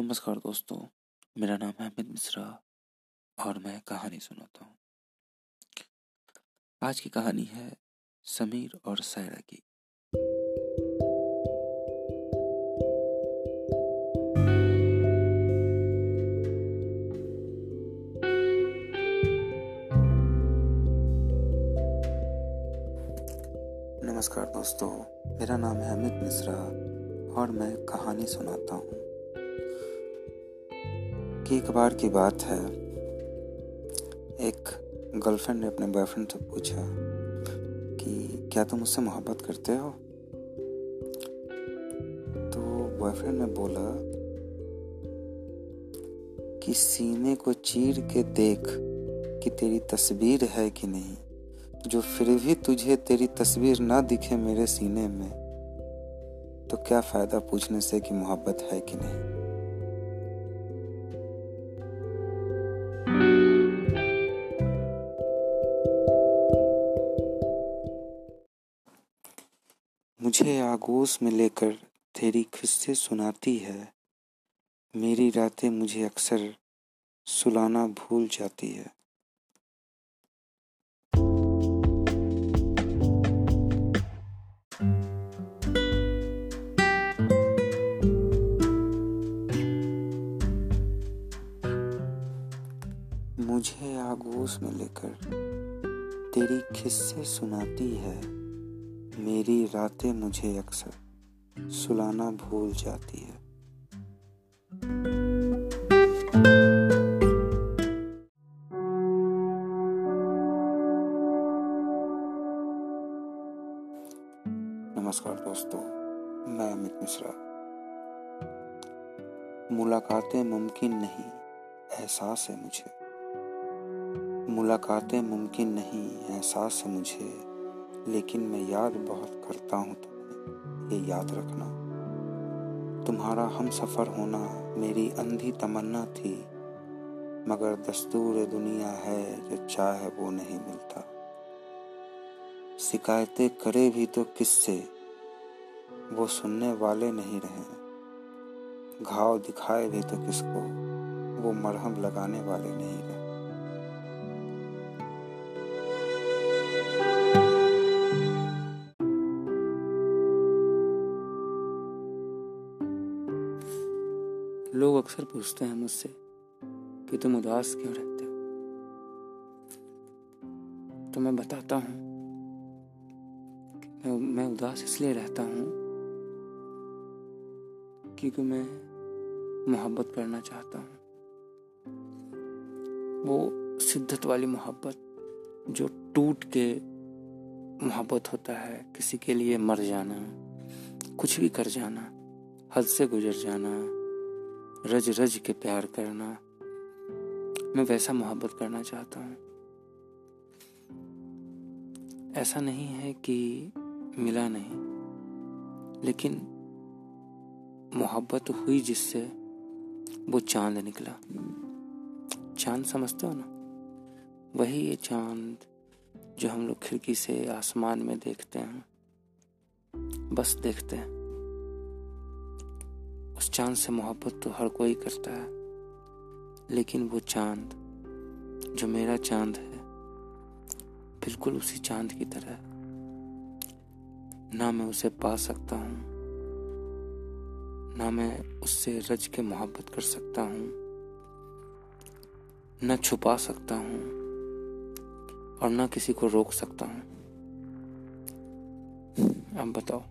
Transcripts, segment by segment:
नमस्कार दोस्तों, मेरा नाम है अमित मिश्रा और मैं कहानी सुनाता हूँ। आज की कहानी है समीर और सायरा की। नमस्कार दोस्तों, मेरा नाम है अमित मिश्रा और मैं कहानी सुनाता हूँ। कि एक बार की बात है। एक गर्लफ्रेंड ने अपने बॉयफ्रेंड से पूछा कि, क्या तुम मुझसे मोहब्बत करते हो? तो बॉयफ्रेंड ने बोला, कि सीने को चीर के देख कि तेरी तस्वीर है कि नहीं, जो फिर भी तुझे तेरी तस्वीर ना दिखे मेरे सीने में तो क्या फ़ायदा पूछने से कि मोहब्बत है कि नहीं? मुझे आगोश में लेकर तेरी किस्से सुनाती है। मेरी रातें मुझे अक्सर सुलाना भूल जाती है। मुझे आगोश में लेकर तेरी किस्से सुनाती है। मेरी रातें मुझे अक्सर सुलाना भूल जाती है। नमस्कार दोस्तों, मैं अमित मिश्रा। मुलाकातें मुमकिन नहीं, एहसास है मुझे। मुलाकातें मुमकिन नहीं, एहसास है मुझे। लेकिन मैं याद बहुत करता हूँ तुम्हें। ये याद रखना। तुम्हारा हम सफ़र होना मेरी अंधी तमन्ना थी, मगर दस्तूर दुनिया है जो चाहे वो नहीं मिलता। शिकायतें करे भी तो किससे? वो सुनने वाले नहीं रहे। घाव दिखाए भी तो किसको? वो मरहम लगाने वाले नहीं रहे। लोग अक्सर पूछते हैं मुझसे कि तुम उदास क्यों रहते हो? तो मैं बताता हूँ। मैं, मैं उदास इसलिए रहता हूँ क्योंकि मैं मोहब्बत करना चाहता हूँ। वो शिद्दत वाली मोहब्बत जो टूट के मोहब्बत होता है किसी के लिए मर जाना कुछ भी कर जाना हद से गुजर जाना रज रज के प्यार करना। मैं वैसा मोहब्बत करना चाहता हूँ। ऐसा नहीं है कि मिला नहीं, लेकिन मोहब्बत हुई जिससे वो चाँद निकला। चाँद समझते हो ना? वही ये चाँद जो हम लोग खिड़की से आसमान में देखते हैं। बस देखते हैं। उस चाँद से मोहब्बत तो हर कोई करता है, लेकिन वो चाँद, जो मेरा चाँद है, बिल्कुल उसी चाँद की तरह ना मैं उसे पा सकता हूँ, ना मैं उससे रज के मोहब्बत कर सकता हूँ, न छुपा सकता हूँ, और ना किसी को रोक सकता हूँ। अब बताओ।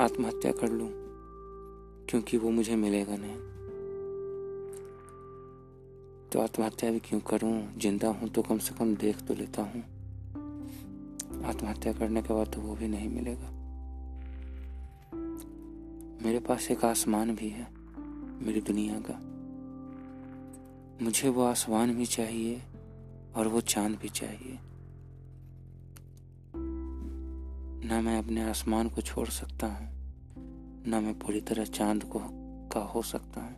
आत्महत्या कर लूँ, क्योंकि वो मुझे मिलेगा नहीं। तो आत्महत्या भी क्यों करूँ? ज़िंदा हूँ तो कम से कम देख तो लेता हूँ। आत्महत्या करने के बाद तो वो भी नहीं मिलेगा। मेरे पास एक आसमान भी है, मेरी दुनिया का। मुझे वो आसमान भी चाहिए और वो चाँद भी चाहिए। ना मैं अपने आसमान को छोड़ सकता हूँ, ना मैं पूरी तरह चाँद को का हो सकता हूँ।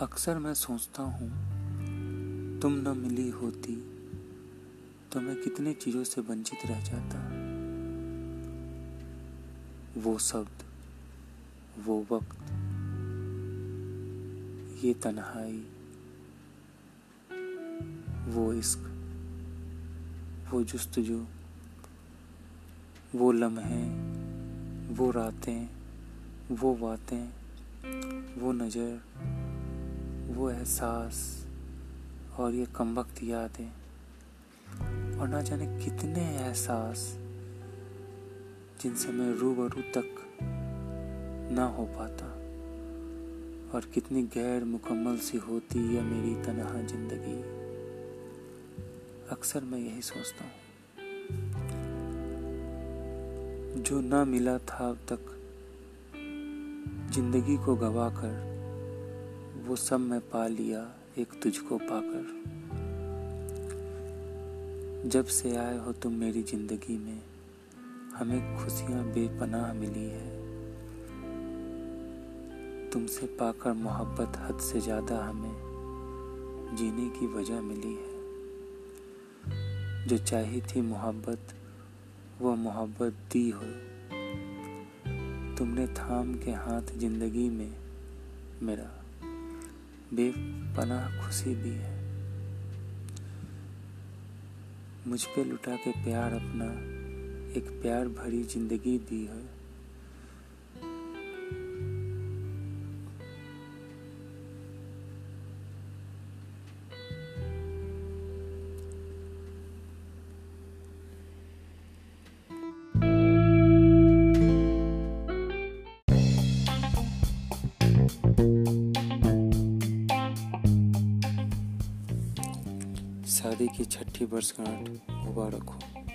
अक्सर मैं सोचता हूँ, तुम न मिली होती तो मैं कितने चीज़ों से वंचित रह जाता। वो शब्द, वो वक्त, ये तन्हाई, वो इश्क, वो जस्तजू, वो लम्हे, वो रातें, वो बातें, वो नज़र, वो एहसास और ये कम वक्त यादें। और ना जाने कितने एहसास जिनसे मैं रूबरू तक ना हो पाता और कितनी गैर मुकम्मल सी होती है मेरी तनहा ज़िंदगी। अक्सर मैं यही सोचता हूँ। जो ना मिला था अब तक, ज़िंदगी को गवा कर वो सब मैं पा लिया एक तुझको पाकर। जब से आए हो तुम मेरी ज़िंदगी में हमें खुशियाँ, बेपनाह मिली है। तुमसे पाकर मोहब्बत हद से ज़्यादा हमें जीने की वजह मिली है। जो चाही थी मोहब्बत वह मोहब्बत दी हो। तुमने थाम के हाथ ज़िंदगी में मेरा बेपनाह खुशी दी है। मुझ पे लुटा के प्यार अपना एक प्यार भरी ज़िंदगी दी है। शादी की छठी वर्षगांठ मुबारक हो।